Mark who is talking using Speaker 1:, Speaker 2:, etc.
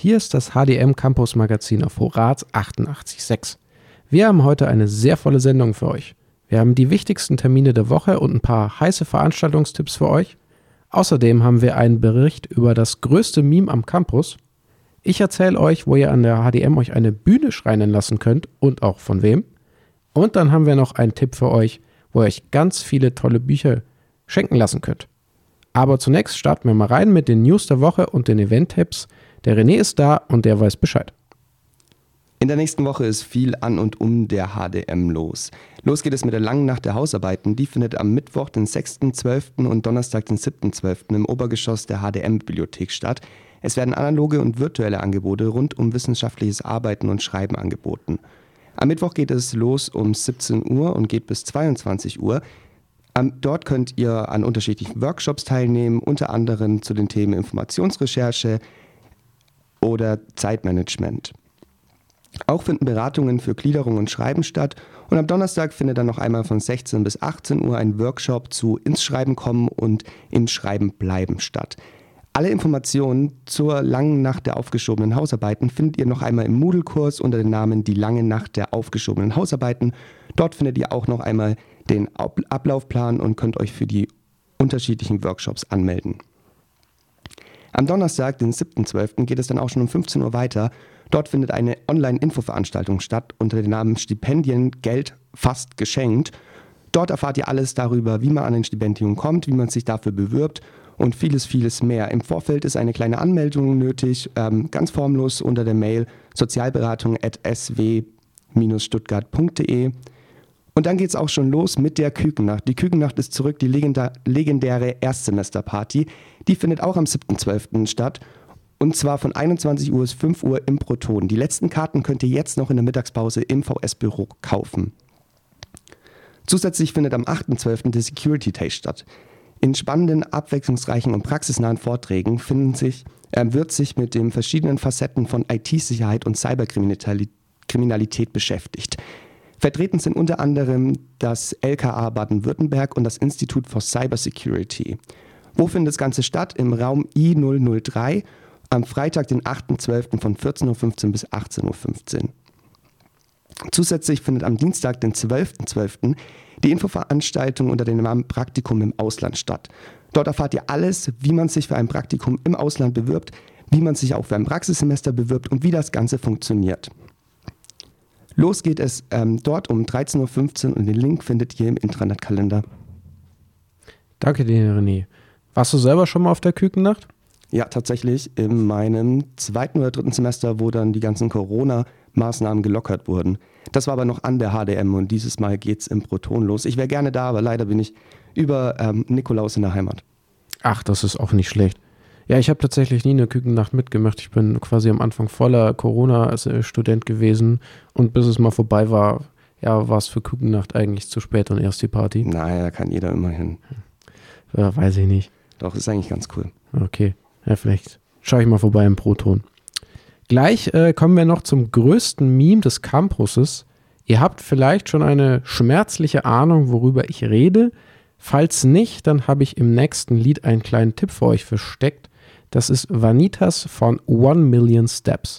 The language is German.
Speaker 1: Hier ist das HDM Campus Magazin auf Horaz 88.6. Wir haben heute eine sehr volle Sendung für euch. Wir haben die wichtigsten Termine der Woche und ein paar heiße Veranstaltungstipps für euch. Außerdem haben wir einen Bericht über das größte Meme am Campus. Ich erzähle euch, wo ihr an der HDM euch eine Bühne schreien lassen könnt und auch von wem. Und dann haben wir noch einen Tipp für euch, wo ihr euch ganz viele tolle Bücher schenken lassen könnt. Aber zunächst starten wir mal rein mit den News der Woche und den Event-Tipps. Der René ist da und der weiß Bescheid.
Speaker 2: In der nächsten Woche ist viel an und um der HDM los. Los geht es mit der langen Nacht der Hausarbeiten. Die findet am Mittwoch, den 6.12. und Donnerstag, den 7.12. im Obergeschoss der HDM-Bibliothek statt. Es werden analoge und virtuelle Angebote rund um wissenschaftliches Arbeiten und Schreiben angeboten. Am Mittwoch geht es los um 17 Uhr und geht bis 22 Uhr. Dort könnt ihr an unterschiedlichen Workshops teilnehmen, unter anderem zu den Themen Informationsrecherche, oder Zeitmanagement. Auch finden Beratungen für Gliederung und Schreiben statt und am Donnerstag findet dann noch einmal von 16 bis 18 Uhr ein Workshop zu ins Schreiben kommen und im Schreiben bleiben statt. Alle Informationen zur langen Nacht der aufgeschobenen Hausarbeiten findet ihr noch einmal im Moodle-Kurs unter dem Namen Die lange Nacht der aufgeschobenen Hausarbeiten. Dort findet ihr auch noch einmal den Ablaufplan und könnt euch für die unterschiedlichen Workshops anmelden. Am Donnerstag, den 7.12., geht es dann auch schon um 15 Uhr weiter. Dort findet eine Online-Infoveranstaltung statt unter dem Namen Stipendien Geld fast geschenkt. Dort erfahrt ihr alles darüber, wie man an ein Stipendium kommt, wie man sich dafür bewirbt und vieles, vieles mehr. Im Vorfeld ist eine kleine Anmeldung nötig, ähm, ganz formlos unter der Mail sozialberatung.sw-stuttgart.de. Und dann geht es auch schon los mit der Kükennacht. Die Kükennacht ist zurück, die legendäre Erstsemesterparty. Die findet auch am 7.12. statt. Und zwar von 21 Uhr bis 5 Uhr im Proton. Die letzten Karten könnt ihr jetzt noch in der Mittagspause im VS-Büro kaufen. Zusätzlich findet am 8.12. der Security Taste statt. In spannenden, abwechslungsreichen und praxisnahen Vorträgen sich, äh, wird sich mit den verschiedenen Facetten von IT-Sicherheit und Cyberkriminalität beschäftigt. Vertreten sind unter anderem das LKA Baden-Württemberg und das Institut for Cybersecurity. Wo findet das Ganze statt? Im Raum I003 am Freitag, den 8.12. von 14.15 Uhr bis 18.15 Uhr. Zusätzlich findet am Dienstag, den 12.12., .12., die Infoveranstaltung unter dem Namen Praktikum im Ausland statt. Dort erfahrt ihr alles, wie man sich für ein Praktikum im Ausland bewirbt, wie man sich auch für ein Praxissemester bewirbt und wie das Ganze funktioniert. Los geht es ähm, dort um 13.15 Uhr und den Link findet ihr im Intranet-Kalender.
Speaker 1: Danke dir, René. Warst du selber schon mal auf der Kükennacht?
Speaker 2: Ja, tatsächlich in meinem zweiten oder dritten Semester, wo dann die ganzen Corona-Maßnahmen gelockert wurden. Das war aber noch an der HDM und dieses Mal geht es im Proton los. Ich wäre gerne da, aber leider bin ich über ähm, Nikolaus in der Heimat.
Speaker 1: Ach, das ist auch nicht schlecht. Ja, ich habe tatsächlich nie eine Kükennacht mitgemacht. Ich bin quasi am Anfang voller Corona-Student gewesen und bis es mal vorbei war, ja, war es für Kükennacht eigentlich zu spät und erst die Party.
Speaker 2: Naja, kann jeder immer hin.
Speaker 1: Ja, weiß ich nicht.
Speaker 2: Doch, ist eigentlich ganz cool.
Speaker 1: Okay, ja, vielleicht schaue ich mal vorbei im Proton. Gleich äh, kommen wir noch zum größten Meme des Campuses. Ihr habt vielleicht schon eine schmerzliche Ahnung, worüber ich rede. Falls nicht, dann habe ich im nächsten Lied einen kleinen Tipp für euch versteckt. Das ist Vanitas von One Million Steps.